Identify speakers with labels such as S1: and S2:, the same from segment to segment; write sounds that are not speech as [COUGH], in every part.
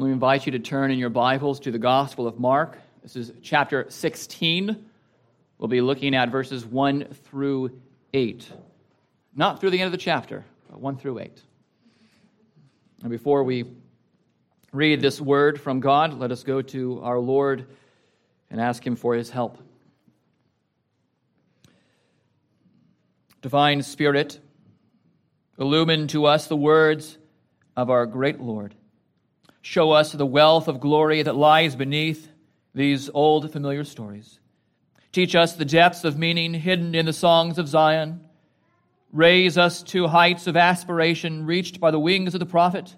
S1: We invite you to turn in your Bibles to the Gospel of Mark. This is chapter 16. We'll be looking at verses 1 through 8. Not through the end of the chapter, but 1 through 8. And before we read this word from God, let us go to our Lord and ask Him for His help. Divine Spirit, illumine to us the words of our great Lord. Show us the wealth of glory that lies beneath these old familiar stories. Teach us the depths of meaning hidden in the songs of Zion. Raise us to heights of aspiration reached by the wings of the prophet.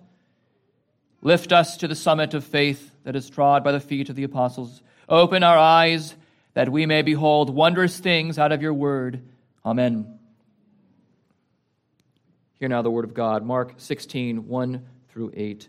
S1: Lift us to the summit of faith that is trod by the feet of the apostles. Open our eyes that we may behold wondrous things out of your word. Amen. Hear now the word of God. Mark 16, 1 through 8.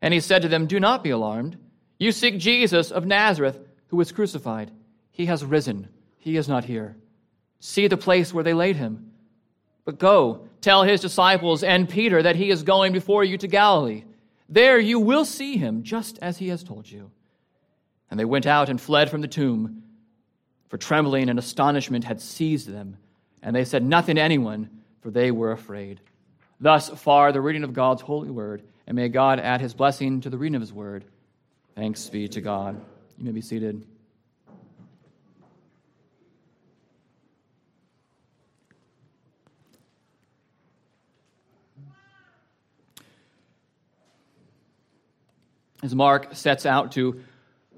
S1: And he said to them, Do not be alarmed. You seek Jesus of Nazareth, who was crucified. He has risen. He is not here. See the place where they laid him. But go, tell his disciples and Peter that he is going before you to Galilee. There you will see him, just as he has told you. And they went out and fled from the tomb, for trembling and astonishment had seized them. And they said nothing to anyone, for they were afraid. Thus far, the reading of God's holy word, and may God add his blessing to the reading of his word. Thanks be to God. You may be seated. As Mark sets out to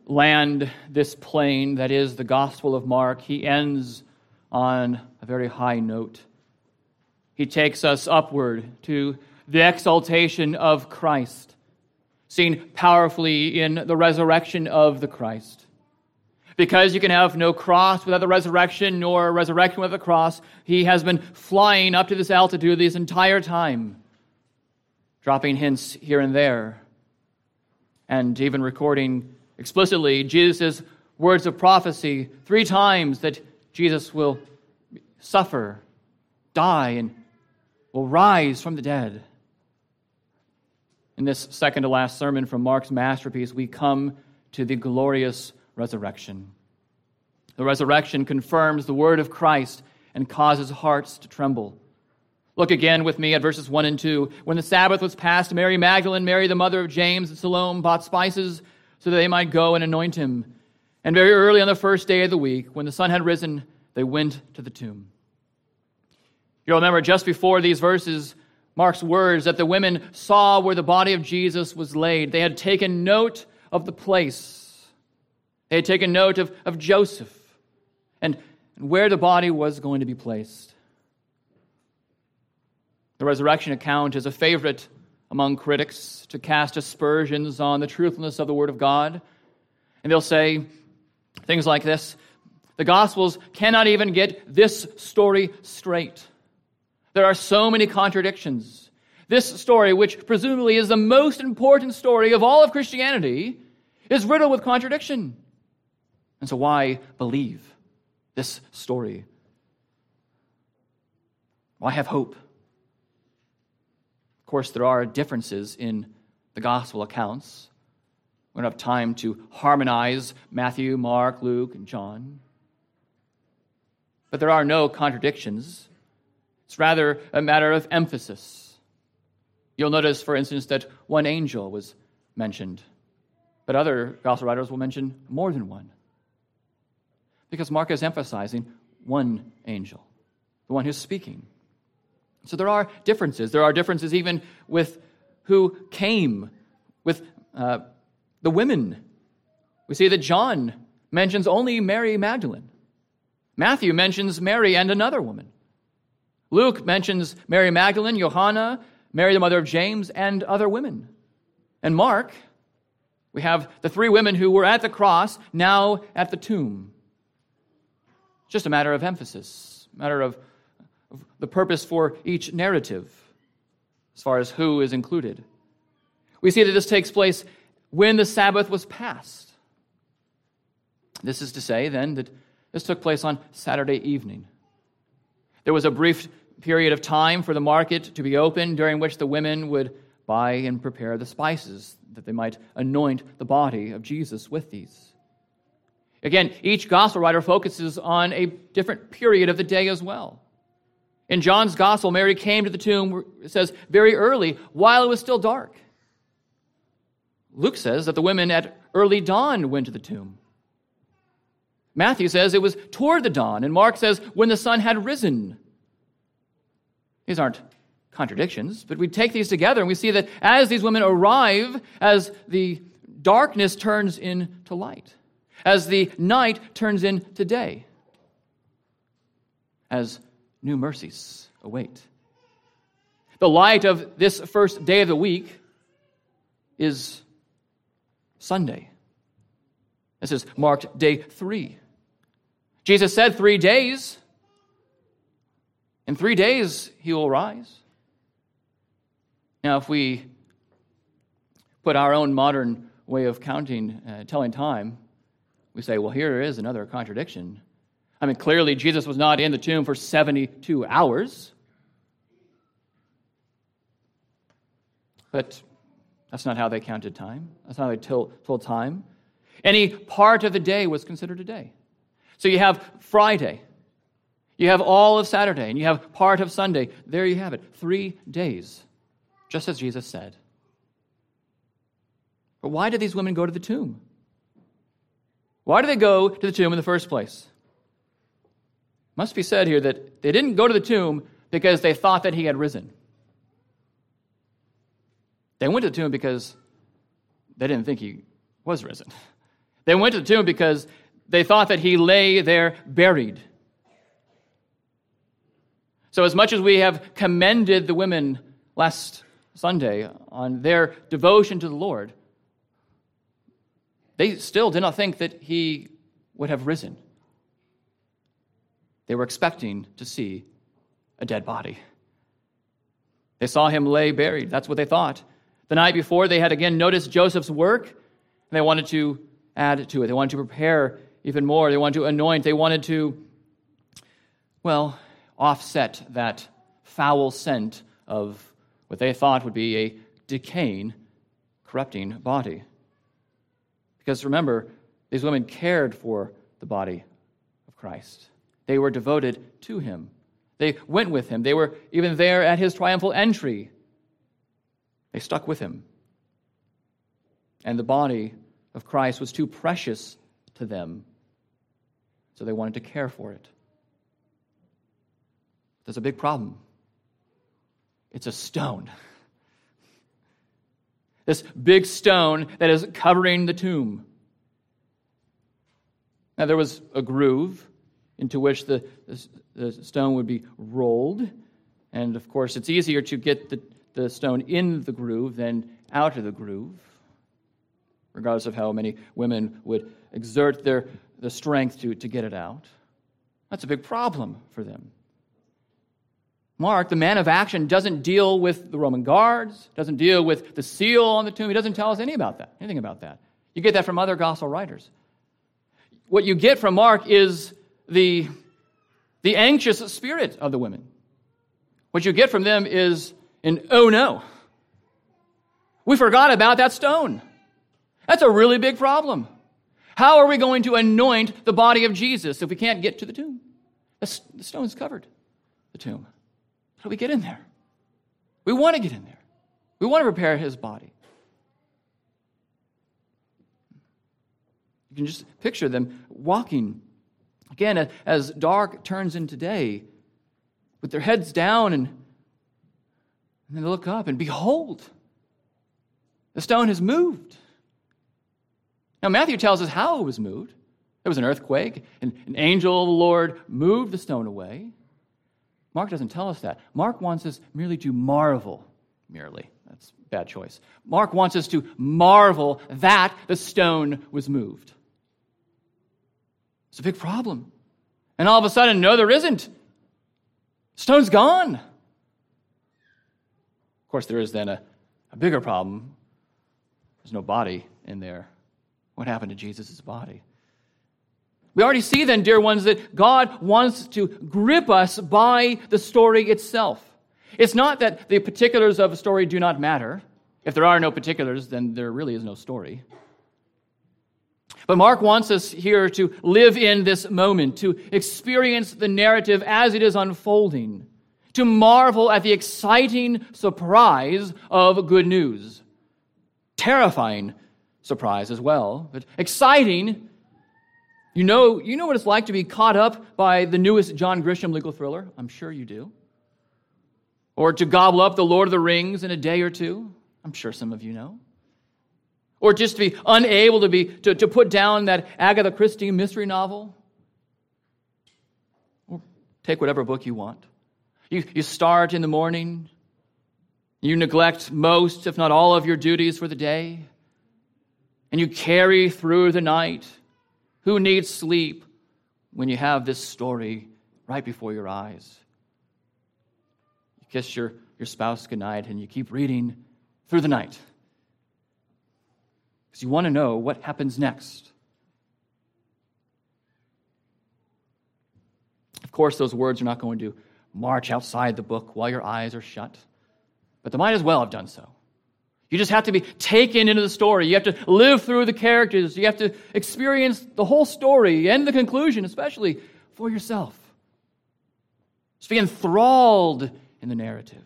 S1: land this plane that is the Gospel of Mark, he ends on a very high note. He takes us upward to the exaltation of Christ, seen powerfully in the resurrection of the Christ. Because you can have no cross without the resurrection, nor resurrection without the cross, he has been flying up to this altitude this entire time, dropping hints here and there, and even recording explicitly Jesus' words of prophecy three times that Jesus will suffer, die, and will rise from the dead. In this second to last sermon from Mark's masterpiece, we come to the glorious resurrection. The resurrection confirms the word of Christ and causes hearts to tremble. Look again with me at verses 1 and 2. When the Sabbath was past, Mary Magdalene, Mary the mother of James, and Salome bought spices so that they might go and anoint him. And very early on the first day of the week, when the sun had risen, they went to the tomb. You'll remember just before these verses, Mark's words that the women saw where the body of Jesus was laid. They had taken note of the place, they had taken note of, of Joseph and, and where the body was going to be placed. The resurrection account is a favorite among critics to cast aspersions on the truthfulness of the Word of God. And they'll say things like this The Gospels cannot even get this story straight. There are so many contradictions. This story, which presumably is the most important story of all of Christianity, is riddled with contradiction. And so, why believe this story? Why have hope? Of course, there are differences in the gospel accounts. We don't have time to harmonize Matthew, Mark, Luke, and John. But there are no contradictions. It's rather a matter of emphasis. You'll notice, for instance, that one angel was mentioned, but other gospel writers will mention more than one. Because Mark is emphasizing one angel, the one who's speaking. So there are differences. There are differences even with who came, with uh, the women. We see that John mentions only Mary Magdalene. Matthew mentions Mary and another woman. Luke mentions Mary Magdalene, Johanna, Mary the mother of James, and other women. And Mark, we have the three women who were at the cross, now at the tomb. Just a matter of emphasis, matter of, of the purpose for each narrative as far as who is included. We see that this takes place when the Sabbath was passed. This is to say, then, that this took place on Saturday evening. There was a brief period of time for the market to be open during which the women would buy and prepare the spices that they might anoint the body of Jesus with these. Again, each gospel writer focuses on a different period of the day as well. In John's gospel, Mary came to the tomb, it says, very early, while it was still dark. Luke says that the women at early dawn went to the tomb. Matthew says it was toward the dawn, and Mark says when the sun had risen. These aren't contradictions, but we take these together and we see that as these women arrive, as the darkness turns into light, as the night turns into day, as new mercies await. The light of this first day of the week is Sunday. This is marked day three. Jesus said three days. In three days, he will rise. Now, if we put our own modern way of counting, uh, telling time, we say, well, here is another contradiction. I mean, clearly, Jesus was not in the tomb for 72 hours. But that's not how they counted time. That's not how they told time. Any part of the day was considered a day. So you have Friday, you have all of Saturday, and you have part of Sunday. There you have it. Three days, just as Jesus said. But why did these women go to the tomb? Why did they go to the tomb in the first place? must be said here that they didn't go to the tomb because they thought that he had risen. They went to the tomb because they didn't think he was risen. [LAUGHS] They went to the tomb because they thought that he lay there buried. So, as much as we have commended the women last Sunday on their devotion to the Lord, they still did not think that he would have risen. They were expecting to see a dead body. They saw him lay buried. That's what they thought. The night before, they had again noticed Joseph's work, and they wanted to add to it. They wanted to prepare even more. They wanted to anoint. They wanted to, well, offset that foul scent of what they thought would be a decaying, corrupting body. Because remember, these women cared for the body of Christ. They were devoted to him. They went with him. They were even there at his triumphal entry. They stuck with him. And the body of Christ was too precious to them, so they wanted to care for it. There's a big problem it's a stone. [LAUGHS] This big stone that is covering the tomb. Now, there was a groove into which the, the, the stone would be rolled. And of course, it's easier to get the, the stone in the groove than out of the groove, regardless of how many women would exert their the strength to, to get it out. That's a big problem for them. Mark, the man of action, doesn't deal with the Roman guards, doesn't deal with the seal on the tomb. He doesn't tell us any about that, anything about that. You get that from other gospel writers. What you get from Mark is the, the anxious spirit of the women. What you get from them is an oh no. We forgot about that stone. That's a really big problem. How are we going to anoint the body of Jesus if we can't get to the tomb? The, stone's covered the tomb. How do we get in there? We want to get in there. We want to prepare his body. You can just picture them walking Again, as dark turns into day, with their heads down, and, and they look up, and behold, the stone has moved. Now, Matthew tells us how it was moved. There was an earthquake, and an angel of the Lord moved the stone away. Mark doesn't tell us that. Mark wants us merely to marvel, merely. That's bad choice. Mark wants us to marvel that the stone was moved. It's a big problem. And all of a sudden, no, there isn't. Stone's gone. Of course, there is then a, a bigger problem. There's no body in there. What happened to Jesus' body? We already see then, dear ones, that God wants to grip us by the story itself. It's not that the particulars of a story do not matter. If there are no particulars, then there really is no story. But Mark wants us here to live in this moment, to experience the narrative as it is unfolding, to marvel at the exciting surprise of good news. Terrifying surprise as well, but exciting. You know, you know what it's like to be caught up by the newest John Grisham legal thriller? I'm sure you do. Or to gobble up the Lord of the Rings in a day or two? I'm sure some of you know. Or just to be unable to, be, to, to put down that Agatha Christie mystery novel? Or take whatever book you want. You, you start in the morning, you neglect most, if not all, of your duties for the day, and you carry through the night. Who needs sleep when you have this story right before your eyes? You kiss your, your spouse goodnight and you keep reading through the night because you want to know what happens next. Of course, those words are not going to march outside the book while your eyes are shut, but they might as well have done so. You just have to be taken into the story. You have to live through the characters. You have to experience the whole story and the conclusion, especially for yourself. Just be enthralled in the narrative.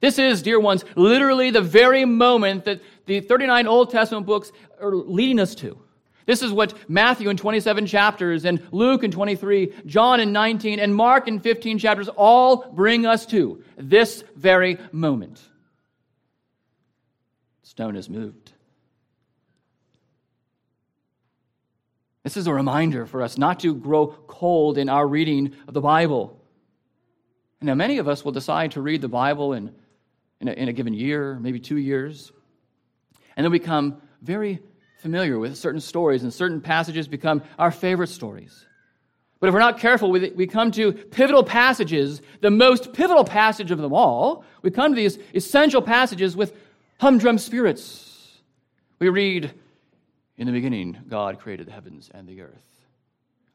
S1: This is, dear ones, literally the very moment that the 39 Old Testament books are leading us to. This is what Matthew in 27 chapters, and Luke in 23, John in 19, and Mark in 15 chapters all bring us to this very moment. Stone is moved. This is a reminder for us not to grow cold in our reading of the Bible. Now, many of us will decide to read the Bible in in a, in a given year, maybe two years. And then become very familiar with certain stories, and certain passages become our favorite stories. But if we're not careful, we, we come to pivotal passages, the most pivotal passage of them all. We come to these essential passages with humdrum spirits. We read, In the beginning, God created the heavens and the earth.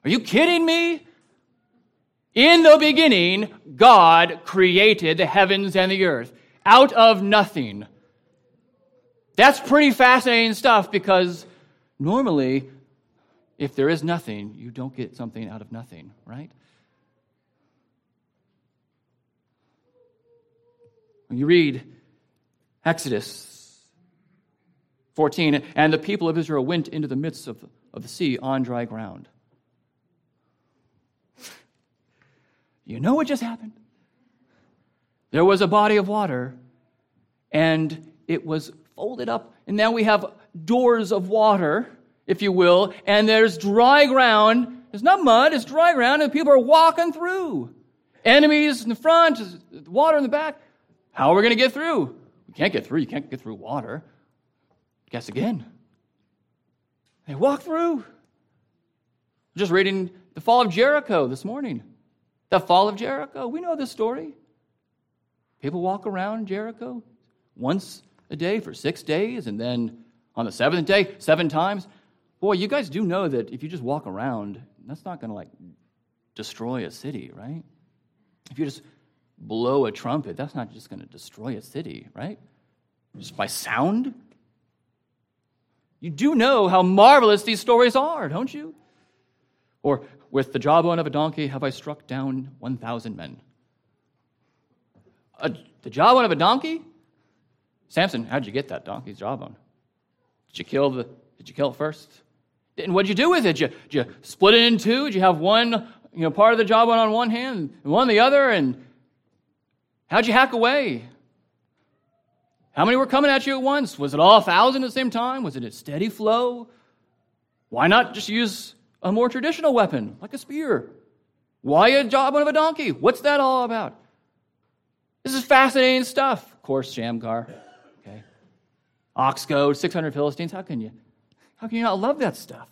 S1: Are you kidding me? In the beginning, God created the heavens and the earth out of nothing. That's pretty fascinating stuff because normally, if there is nothing, you don't get something out of nothing, right? When you read Exodus 14, and the people of Israel went into the midst of, of the sea on dry ground. You know what just happened? There was a body of water, and it was folded up. And now we have doors of water, if you will, and there's dry ground. It's not mud, it's dry ground, and people are walking through. Enemies in the front, water in the back. How are we going to get through? We can't get through. You can't get through water. Guess again. They walk through. Just reading the fall of Jericho this morning. The fall of Jericho. We know this story. People walk around Jericho once a day for six days, and then on the seventh day, seven times. Boy, you guys do know that if you just walk around, that's not going to like destroy a city, right? If you just blow a trumpet, that's not just going to destroy a city, right? Just by sound. You do know how marvelous these stories are, don't you? Or with the jawbone of a donkey have I struck down 1,000 men. A, the jawbone of a donkey? Samson, how'd you get that donkey's jawbone? Did you kill the? Did you kill it first? And what'd you do with it? Did you, did you split it in two? Did you have one, you know, part of the jawbone on one hand and one on the other? And how'd you hack away? How many were coming at you at once? Was it all a thousand at the same time? Was it a steady flow? Why not just use a more traditional weapon, like a spear? Why a jawbone of a donkey? What's that all about? This is fascinating stuff. Of course, Shamgar. ox goad, 600 Philistines. How can you? How can you not love that stuff?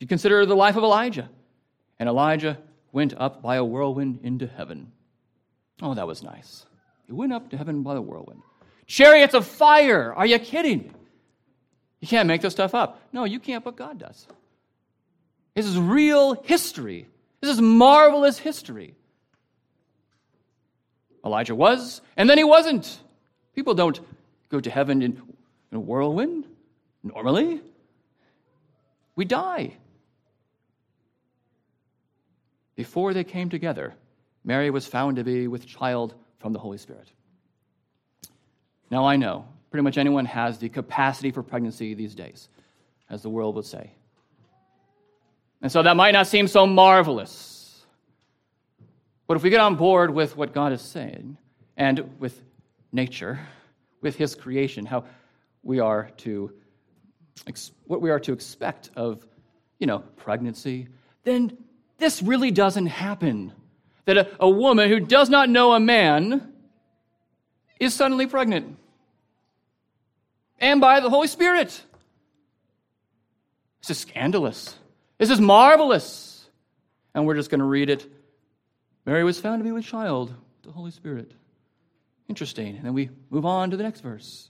S1: You consider the life of Elijah. And Elijah went up by a whirlwind into heaven. Oh, that was nice. He went up to heaven by the whirlwind. Chariots of fire. Are you kidding? You can't make this stuff up. No, you can't, but God does. This is real history. This is marvelous history. Elijah was, and then he wasn't. People don't go to heaven in, in a whirlwind normally. We die. Before they came together, Mary was found to be with child from the Holy Spirit. Now, I know pretty much anyone has the capacity for pregnancy these days, as the world would say. And so that might not seem so marvelous. But if we get on board with what God is saying and with nature, with His creation, how we are to, what we are to expect of, you know, pregnancy, then this really doesn't happen. That a, a woman who does not know a man is suddenly pregnant. And by the Holy Spirit. This is scandalous. This is marvelous. And we're just going to read it. Mary was found to be with child, the Holy Spirit. Interesting. And then we move on to the next verse.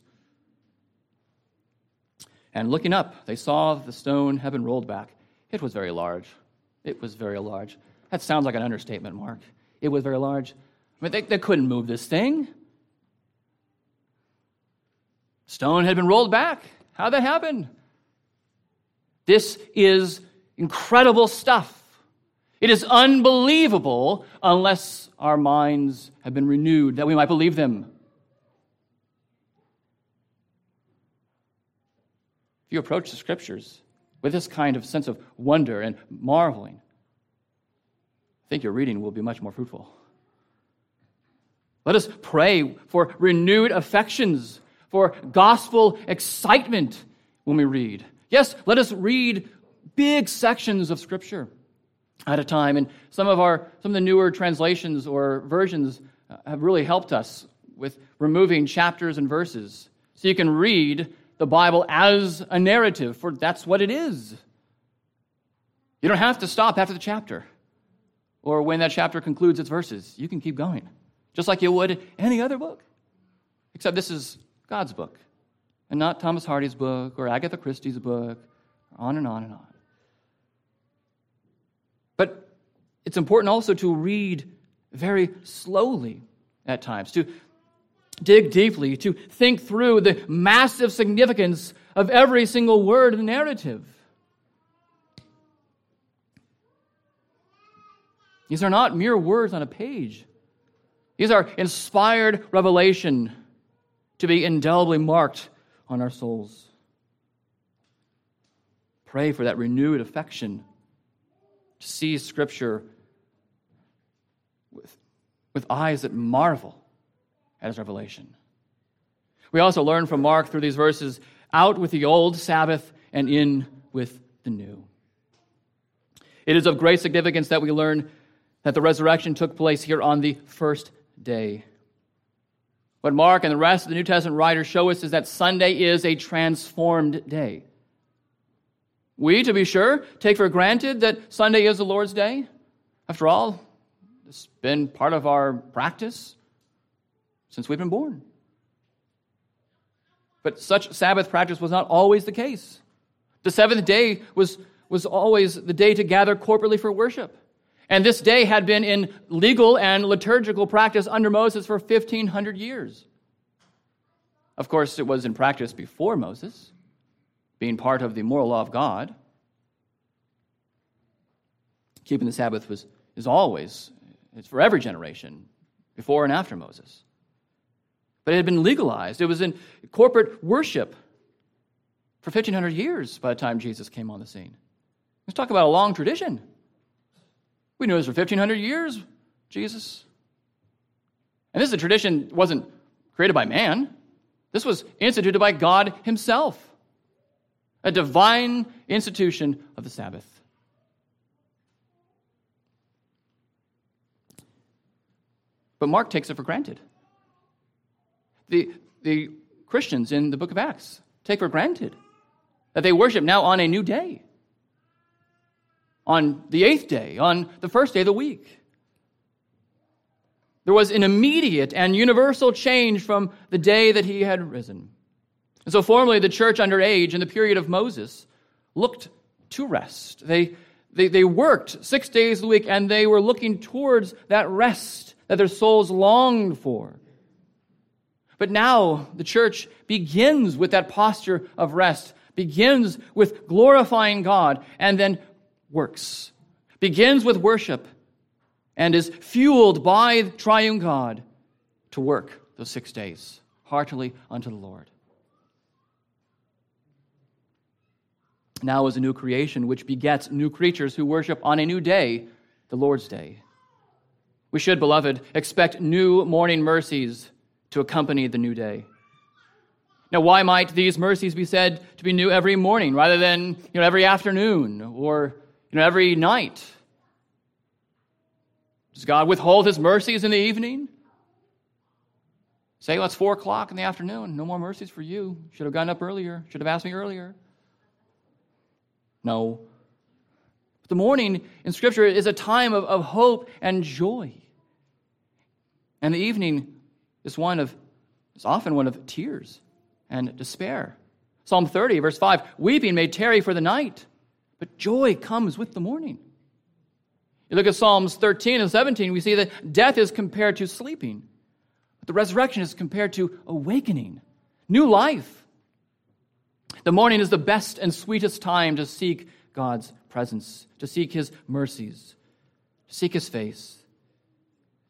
S1: And looking up, they saw that the stone had been rolled back. It was very large. It was very large. That sounds like an understatement, Mark. It was very large. I mean, they, they couldn't move this thing. Stone had been rolled back. How'd that happen? This is incredible stuff. It is unbelievable unless our minds have been renewed that we might believe them. If you approach the scriptures with this kind of sense of wonder and marveling, I think your reading will be much more fruitful. Let us pray for renewed affections, for gospel excitement when we read. Yes, let us read big sections of Scripture at a time. And some of our some of the newer translations or versions uh, have really helped us with removing chapters and verses. So you can read the Bible as a narrative, for that's what it is. You don't have to stop after the chapter or when that chapter concludes its verses. You can keep going, just like you would any other book. Except this is God's book, and not Thomas Hardy's book or Agatha Christie's book, on and on and on. But it's important also to read very slowly at times, to dig deeply, to think through the massive significance of every single word in the narrative. These are not mere words on a page. These are inspired revelation to be indelibly marked on our souls. Pray for that renewed affection to see Scripture with, with eyes that marvel at as revelation. We also learn from Mark through these verses out with the old Sabbath and in with the new. It is of great significance that we learn that the resurrection took place here on the first day. What Mark and the rest of the New Testament writers show us is that Sunday is a transformed day. We, to be sure, take for granted that Sunday is the Lord's day. After all, it's been part of our practice since we've been born. But such Sabbath practice was not always the case. The seventh day was, was always the day to gather corporately for worship. And this day had been in legal and liturgical practice under Moses for 1,500 years. Of course, it was in practice before Moses, being part of the moral law of God. Keeping the Sabbath was, is always, it's for every generation, before and after Moses. But it had been legalized. It was in corporate worship for 1,500 years by the time Jesus came on the scene. Let's talk about a long tradition. We knew this for 1,500 years, Jesus. And this is a tradition wasn't created by man. This was instituted by God himself. A divine institution of the Sabbath. But Mark takes it for granted. The, the Christians in the book of Acts take for granted that they worship now on a new day, on the eighth day, on the first day of the week. There was an immediate and universal change from the day that he had risen. And so, formerly, the church under age in the period of Moses looked to rest. They, they, they worked six days a week and they were looking towards that rest that their souls longed for. But now the church begins with that posture of rest, begins with glorifying God, and then works. Begins with worship and is fueled by triune God to work those six days heartily unto the Lord. Now is a new creation which begets new creatures who worship on a new day, the Lord's day. We should, beloved, expect new morning mercies to accompany the new day. Now, why might these mercies be said to be new every morning rather than you know, every afternoon or you know, every night? Does God withhold his mercies in the evening? Say, well, it's four o'clock in the afternoon. No more mercies for you. Should have gotten up earlier. Should have asked me earlier. No. But the morning in Scripture is a time of, of hope and joy. And the evening is one of is often one of tears and despair. Psalm 30, verse 5 Weeping may tarry for the night, but joy comes with the morning. You look at Psalms 13 and 17, we see that death is compared to sleeping, but the resurrection is compared to awakening, new life. The morning is the best and sweetest time to seek God's presence, to seek His mercies, to seek His face.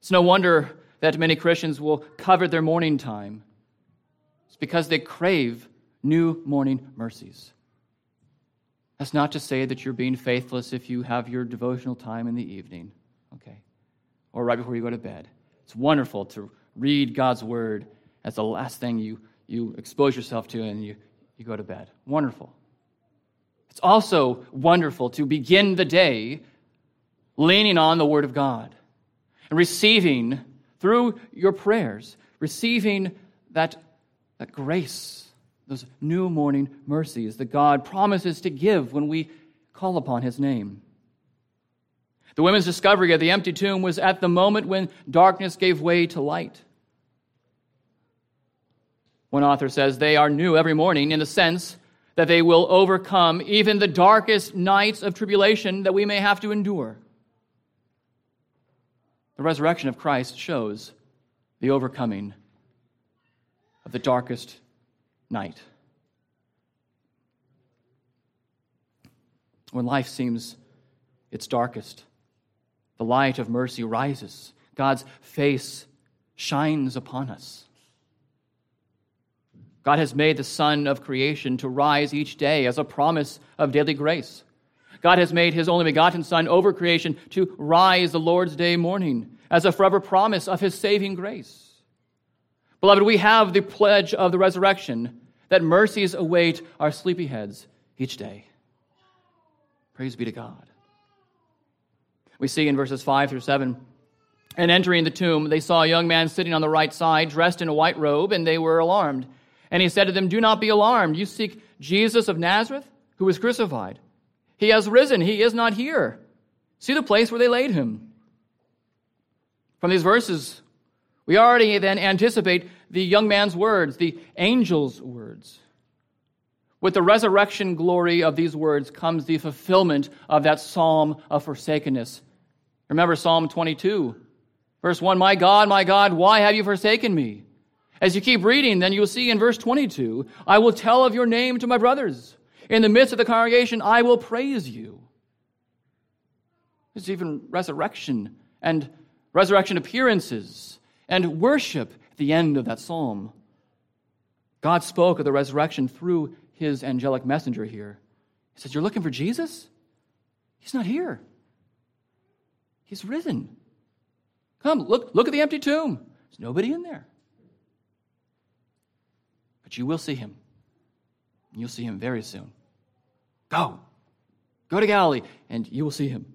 S1: It's no wonder that many Christians will covet their morning time. It's because they crave new morning mercies. That's not to say that you're being faithless if you have your devotional time in the evening, okay? Or right before you go to bed. It's wonderful to read God's word as the last thing you, you expose yourself to and you, you go to bed. Wonderful. It's also wonderful to begin the day leaning on the word of God and receiving through your prayers, receiving that, that grace, those new morning mercies that God promises to give when we call upon his name. The women's discovery of the empty tomb was at the moment when darkness gave way to light. One author says they are new every morning in the sense that they will overcome even the darkest nights of tribulation that we may have to endure. The resurrection of Christ shows the overcoming of the darkest night. When life seems its darkest, the light of mercy rises. God's face shines upon us. God has made the sun of creation to rise each day as a promise of daily grace. God has made his only begotten Son over creation to rise the Lord's day morning as a forever promise of his saving grace. Beloved, we have the pledge of the resurrection that mercies await our sleepy heads each day. Praise be to God. We see in verses 5 through 7 and entering the tomb, they saw a young man sitting on the right side, dressed in a white robe, and they were alarmed. And he said to them, Do not be alarmed. You seek Jesus of Nazareth, who was crucified. He has risen. He is not here. See the place where they laid him. From these verses, we already then anticipate the young man's words, the angel's words. With the resurrection glory of these words comes the fulfillment of that psalm of forsakenness. Remember Psalm 22, verse 1 My God, my God, why have you forsaken me? As you keep reading, then you'll see in verse 22 I will tell of your name to my brothers. In the midst of the congregation, I will praise you. There's even resurrection and resurrection appearances and worship at the end of that psalm. God spoke of the resurrection through his angelic messenger here. He says, You're looking for Jesus? He's not here. He's risen. Come, look, look at the empty tomb. There's nobody in there. But you will see him. You'll see him very soon. Go. Go to Galilee, and you will see him.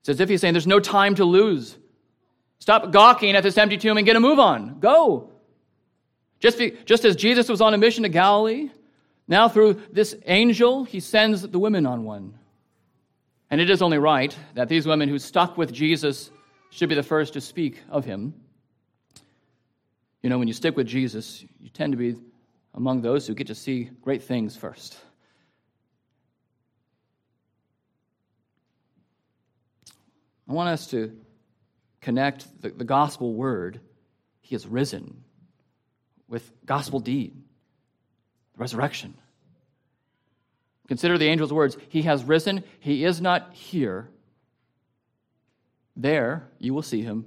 S1: It's as if he's saying, There's no time to lose. Stop gawking at this empty tomb and get a move on. Go. Just, be, just as Jesus was on a mission to Galilee, now through this angel, he sends the women on one. And it is only right that these women who stuck with Jesus should be the first to speak of him. You know, when you stick with Jesus, you tend to be among those who get to see great things first. I want us to connect the, the gospel word, He has risen, with gospel deed, the resurrection. Consider the angel's words He has risen, He is not here. There you will see Him,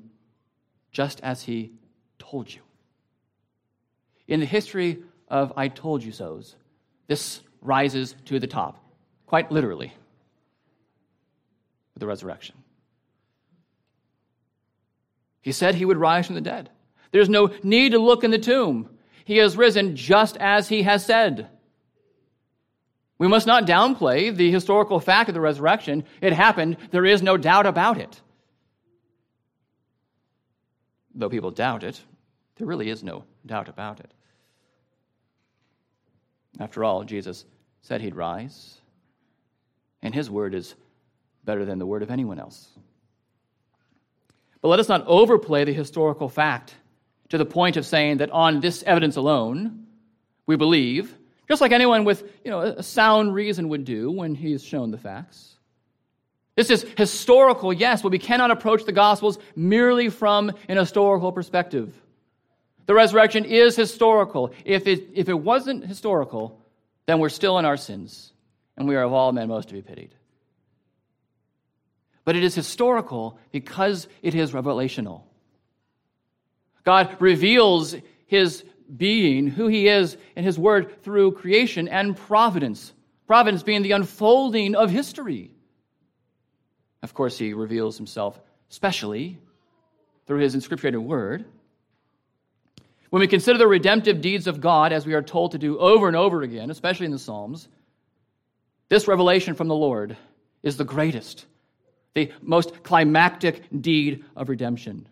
S1: just as He told you. In the history of I told you so's, this rises to the top, quite literally, with the resurrection. He said he would rise from the dead. There's no need to look in the tomb. He has risen just as he has said. We must not downplay the historical fact of the resurrection. It happened. There is no doubt about it. Though people doubt it, there really is no doubt about it. After all, Jesus said he'd rise, and his word is better than the word of anyone else. But let us not overplay the historical fact to the point of saying that on this evidence alone, we believe, just like anyone with you know, a sound reason would do when he's shown the facts. This is historical, yes, but we cannot approach the Gospels merely from an historical perspective. The resurrection is historical. If it, if it wasn't historical, then we're still in our sins, and we are of all men most to be pitied but it is historical because it is revelational. God reveals his being, who he is, in his word through creation and providence. Providence being the unfolding of history. Of course, he reveals himself specially through his inscripturated word. When we consider the redemptive deeds of God, as we are told to do over and over again, especially in the Psalms, this revelation from the Lord is the greatest the most climactic deed of redemption.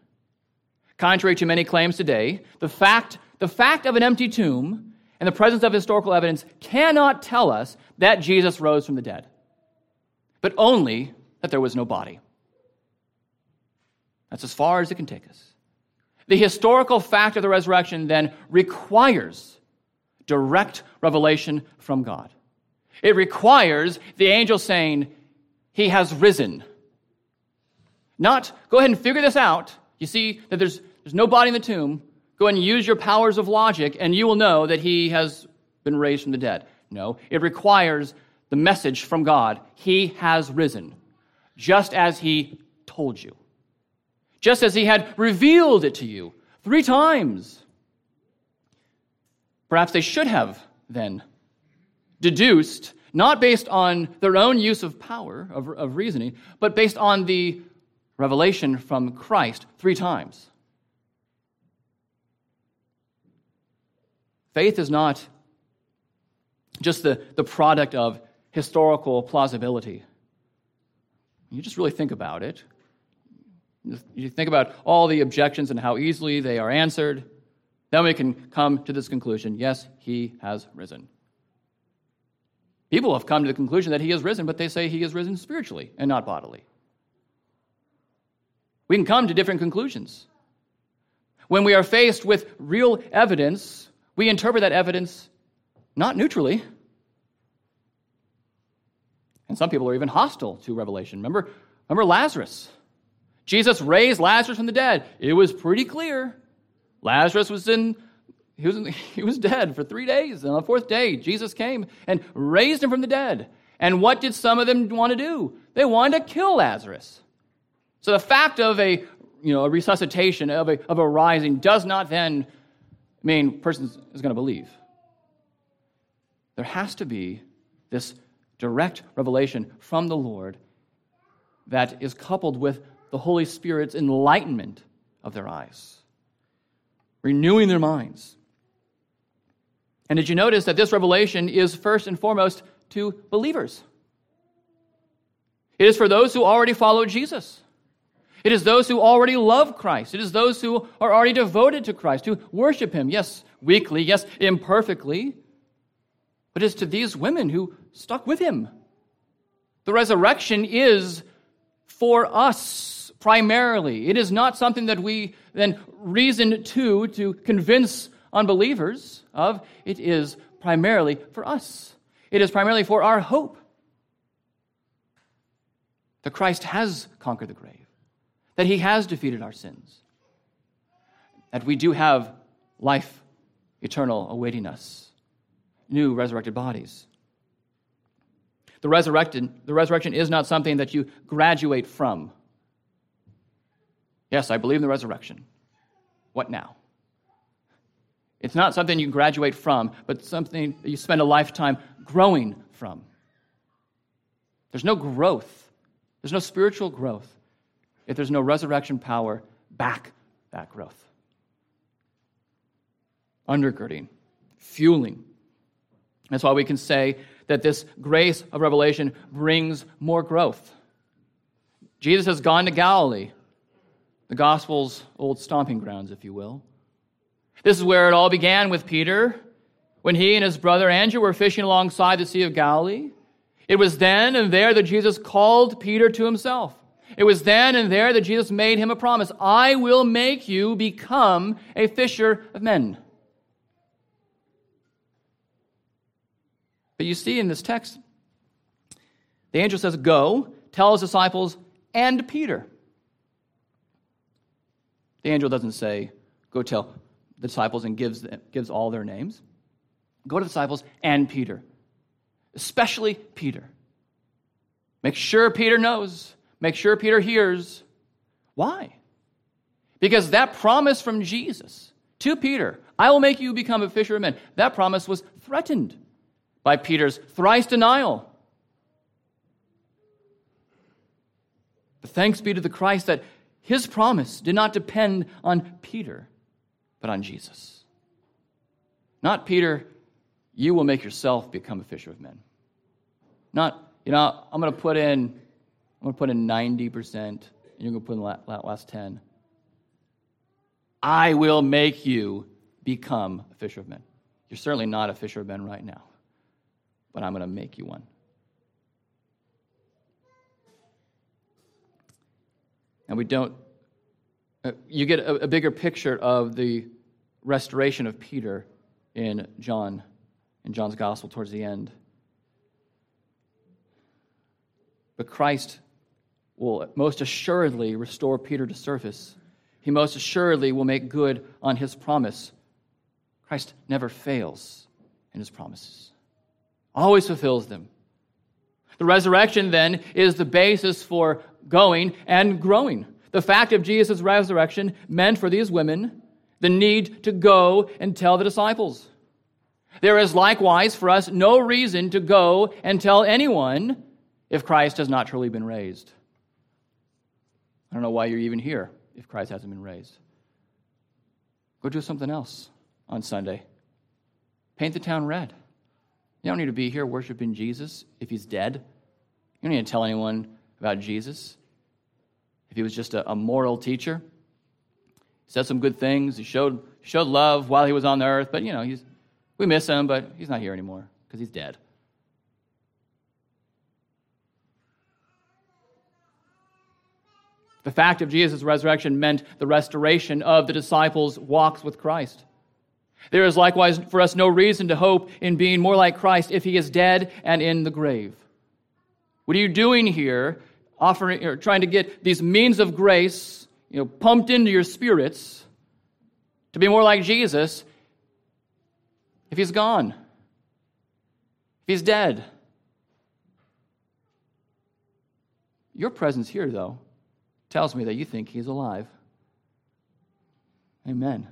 S1: Contrary to many claims today, the fact, the fact of an empty tomb and the presence of historical evidence cannot tell us that Jesus rose from the dead, but only that there was no body. That's as far as it can take us. The historical fact of the resurrection then requires direct revelation from God. It requires the angel saying, He has risen. Not, go ahead and figure this out. You see that there's, there's no body in the tomb. Go ahead and use your powers of logic, and you will know that he has been raised from the dead. No, it requires the message from God He has risen, just as He told you, just as He had revealed it to you three times. Perhaps they should have then deduced, not based on their own use of power, of, of reasoning, but based on the revelation from Christ three times. Faith is not just the, the product of historical plausibility. You just really think about it. You think about all the objections and how easily they are answered. Then we can come to this conclusion yes, he has risen. People have come to the conclusion that he has risen, but they say he has risen spiritually and not bodily. We can come to different conclusions. When we are faced with real evidence, we interpret that evidence not neutrally. And some people are even hostile to revelation. Remember, remember Lazarus? Jesus raised Lazarus from the dead. It was pretty clear. Lazarus was in he was, in, [LAUGHS] he was dead for three days. And on the fourth day, Jesus came and raised him from the dead. And what did some of them want to do? They wanted to kill Lazarus. So the fact of a, you know, a resuscitation, of a, of a rising, does not then mean person is going to believe. There has to be this direct revelation from the Lord that is coupled with the Holy Spirit's enlightenment of their eyes, renewing their minds. And did you notice that this revelation is first and foremost to believers? It is for those who already follow Jesus. It is those who already love Christ. It is those who are already devoted to Christ, who worship Him, yes, weakly, yes, imperfectly. But it's to these women who stuck with Him. The resurrection is for us primarily. It is not something that we then reason to to convince unbelievers of. It is primarily for us. It is primarily for our hope that Christ has conquered the grave, that he has defeated our sins, that we do have life eternal awaiting us, new resurrected bodies. The resurrection, the resurrection is not something that you graduate from. Yes, I believe in the resurrection. What now? It's not something you graduate from, but something you spend a lifetime growing from. There's no growth, there's no spiritual growth if there's no resurrection power back that growth. Undergirding, fueling. That's why we can say that this grace of revelation brings more growth. Jesus has gone to Galilee, the gospel's old stomping grounds, if you will. This is where it all began with Peter when he and his brother Andrew were fishing alongside the Sea of Galilee. It was then and there that Jesus called Peter to himself. It was then and there that Jesus made him a promise I will make you become a fisher of men. But you see in this text, the angel says, Go, tell his disciples and Peter. The angel doesn't say, Go tell the disciples and gives, gives all their names. Go to the disciples and Peter, especially Peter. Make sure Peter knows. Make sure Peter hears. Why? Because that promise from Jesus to Peter, I will make you become a fisher of men, that promise was threatened by Peter's thrice denial. But thanks be to the Christ that his promise did not depend on Peter, but on Jesus. Not Peter, you will make yourself become a fisher of men. Not, you know, I'm going to put in, I'm going to put in 90%, and you're going to put in the last 10. I will make you become a fisher of men. You're certainly not a fisher of men right now but I'm going to make you one. And we don't, uh, you get a, a bigger picture of the restoration of Peter in John, in John's gospel towards the end. But Christ will most assuredly restore Peter to surface. He most assuredly will make good on his promise. Christ never fails in his promises always fulfills them. The resurrection, then, is the basis for going and growing. The fact of Jesus' resurrection meant for these women the need to go and tell the disciples. There is likewise for us no reason to go and tell anyone if Christ has not truly been raised. I don't know why you're even here if Christ hasn't been raised. Go do something else on Sunday. Paint the town red. You don't need to be here worshiping Jesus if he's dead. You don't need to tell anyone about Jesus. If he was just a, a moral teacher, he said some good things, he showed, showed love while he was on the earth, but you know, he's, we miss him, but he's not here anymore because he's dead. The fact of Jesus' resurrection meant the restoration of the disciples' walks with Christ. There is likewise for us no reason to hope in being more like Christ if he is dead and in the grave. What are you doing here, offering or trying to get these means of grace, you know, pumped into your spirits to be more like Jesus if he's gone? If he's dead? Your presence here, though, tells me that you think he's alive. Amen.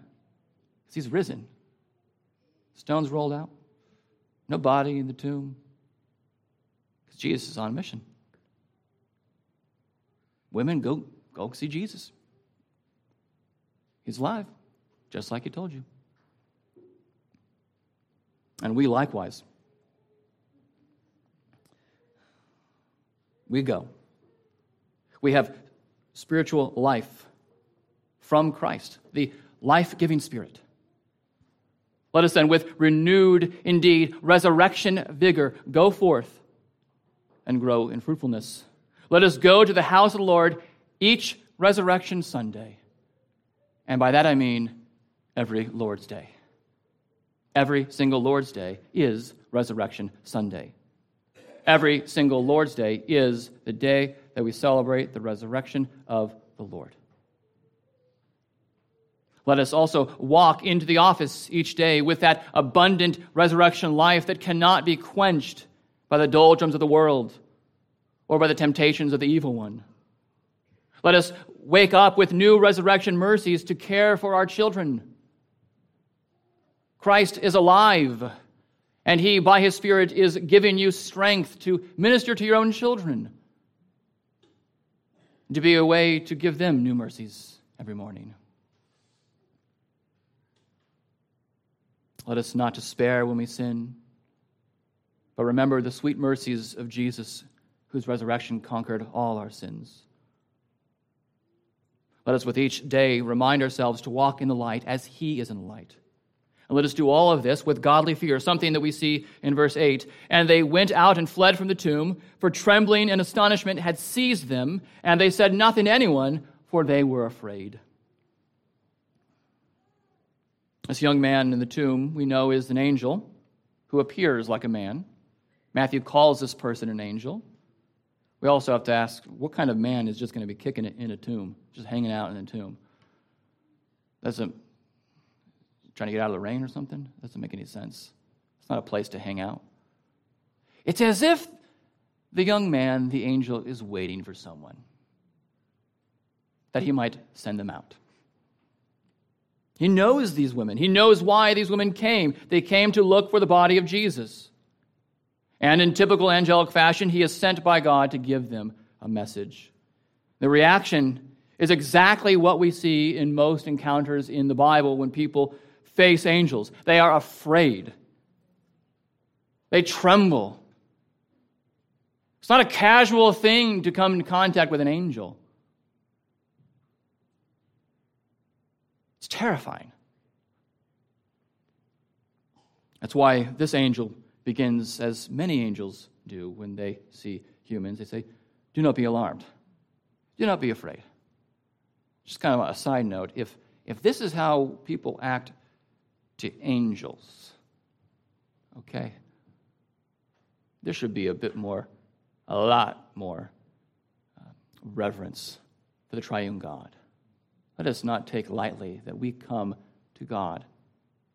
S1: Because he's risen. Stones rolled out. No body in the tomb. Because Jesus is on a mission. Women, go, go see Jesus. He's alive, just like he told you. And we likewise. We go. We have spiritual life from Christ, the life giving Spirit. Let us then, with renewed, indeed, resurrection vigor, go forth and grow in fruitfulness. Let us go to the house of the Lord each resurrection Sunday. And by that I mean every Lord's Day. Every single Lord's Day is Resurrection Sunday. Every single Lord's Day is the day that we celebrate the resurrection of the Lord. Let us also walk into the office each day with that abundant resurrection life that cannot be quenched by the doldrums of the world or by the temptations of the evil one. Let us wake up with new resurrection mercies to care for our children. Christ is alive, and He, by His Spirit, is giving you strength to minister to your own children, to be a way to give them new mercies every morning. Let us not despair when we sin, but remember the sweet mercies of Jesus, whose resurrection conquered all our sins. Let us with each day remind ourselves to walk in the light as He is in the light. And let us do all of this with godly fear, something that we see in verse 8. And they went out and fled from the tomb, for trembling and astonishment had seized them, and they said nothing to anyone, for they were afraid. This young man in the tomb, we know, is an angel who appears like a man. Matthew calls this person an angel. We also have to ask what kind of man is just going to be kicking it in a tomb, just hanging out in a tomb? That's a trying to get out of the rain or something? That Doesn't make any sense. It's not a place to hang out. It's as if the young man, the angel, is waiting for someone that he might send them out. He knows these women. He knows why these women came. They came to look for the body of Jesus. And in typical angelic fashion, he is sent by God to give them a message. The reaction is exactly what we see in most encounters in the Bible when people face angels. They are afraid, they tremble. It's not a casual thing to come in contact with an angel. It's terrifying. That's why this angel begins as many angels do when they see humans. They say, Do not be alarmed. Do not be afraid. Just kind of a side note if, if this is how people act to angels, okay, there should be a bit more, a lot more uh, reverence for the triune God. Let us not take lightly that we come to God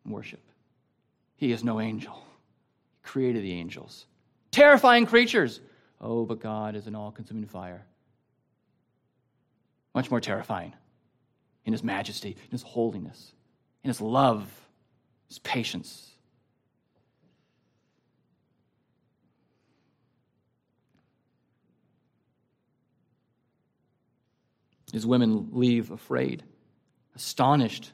S1: and worship. He is no angel, He created the angels. Terrifying creatures. Oh, but God is an all consuming fire. Much more terrifying in His majesty, in His holiness, in His love, His patience. His women leave afraid, astonished,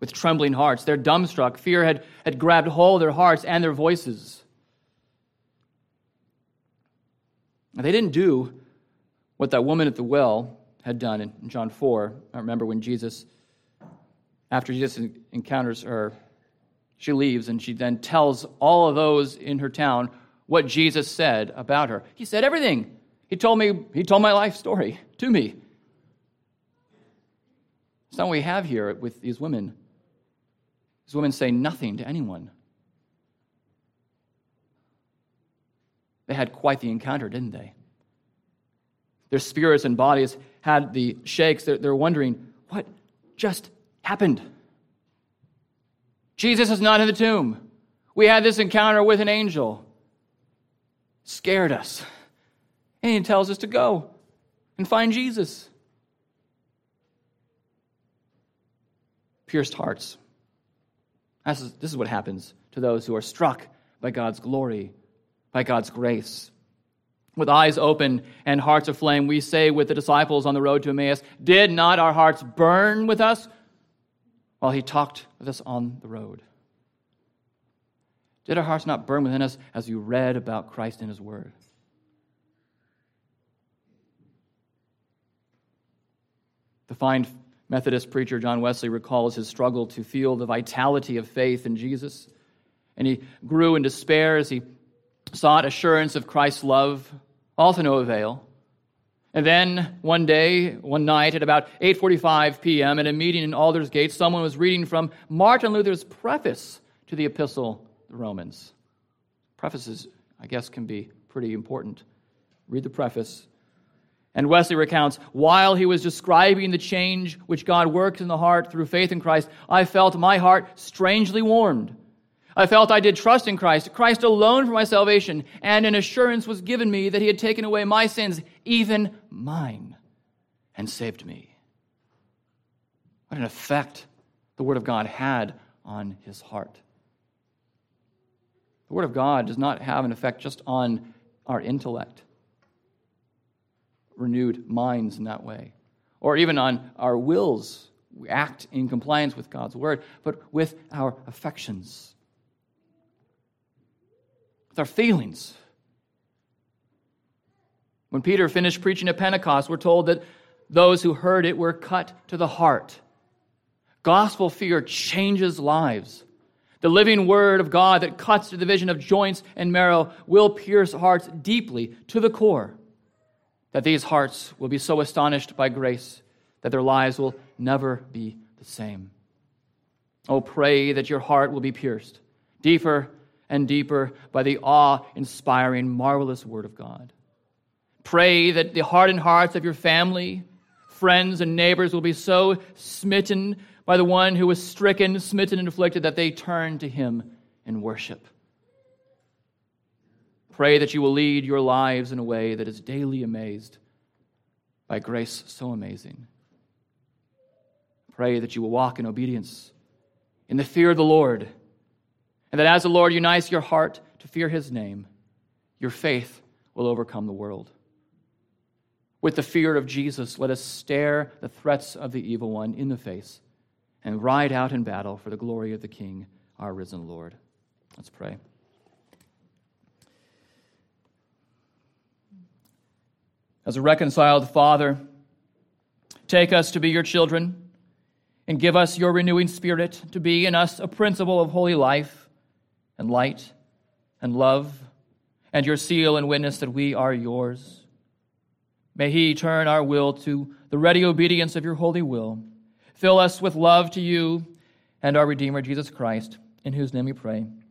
S1: with trembling hearts. They're dumbstruck. Fear had, had grabbed hold of their hearts and their voices. And they didn't do what that woman at the well had done in John 4. I remember when Jesus, after Jesus encounters her, she leaves and she then tells all of those in her town what Jesus said about her. He said everything. He told me, he told my life story to me. It's not what we have here with these women. These women say nothing to anyone. They had quite the encounter, didn't they? Their spirits and bodies had the shakes. They're, they're wondering, what just happened? Jesus is not in the tomb. We had this encounter with an angel. Scared us. And he tells us to go and find Jesus. pierced hearts. This is, this is what happens to those who are struck by God's glory, by God's grace. With eyes open and hearts aflame, we say with the disciples on the road to Emmaus, Did not our hearts burn with us while he talked with us on the road? Did our hearts not burn within us as you read about Christ in his word? The fine Methodist preacher John Wesley recalls his struggle to feel the vitality of faith in Jesus. And he grew in despair as he sought assurance of Christ's love, all to no avail. And then one day, one night at about 8:45 p.m. at a meeting in Aldersgate, someone was reading from Martin Luther's preface to the epistle to the Romans. Prefaces, I guess, can be pretty important. Read the preface. And Wesley recounts, while he was describing the change which God works in the heart through faith in Christ, I felt my heart strangely warmed I felt I did trust in Christ, Christ alone for my salvation, and an assurance was given me that He had taken away my sins, even mine, and saved me. What an effect the Word of God had on his heart. The Word of God does not have an effect just on our intellect, renewed minds in that way, or even on our wills. We act in compliance with God's Word, but with our affections with our feelings. When Peter finished preaching at Pentecost, we're told that those who heard it were cut to the heart. Gospel fear changes lives. The living word of God that cuts the division of joints and marrow will pierce hearts deeply to the core. That these hearts will be so astonished by grace that their lives will never be the same. Oh, pray that your heart will be pierced deeper and deeper by the awe inspiring, marvelous Word of God. Pray that the hardened hearts of your family, friends, and neighbors will be so smitten by the one who was stricken, smitten, and afflicted that they turn to Him in worship. Pray that you will lead your lives in a way that is daily amazed by grace so amazing. Pray that you will walk in obedience, in the fear of the Lord and that as the Lord unites your heart to fear his name, your faith will overcome the world. With the fear of Jesus, let us stare the threats of the evil one in the face and ride out in battle for the glory of the King, our risen Lord. Let's pray. As a reconciled Father, take us to be your children and give us your renewing spirit to be in us a principle of holy life and light and love and your seal and witness that we are yours. May He turn our will to the ready obedience of your holy will. Fill us with love to you and our Redeemer, Jesus Christ, in whose name we pray.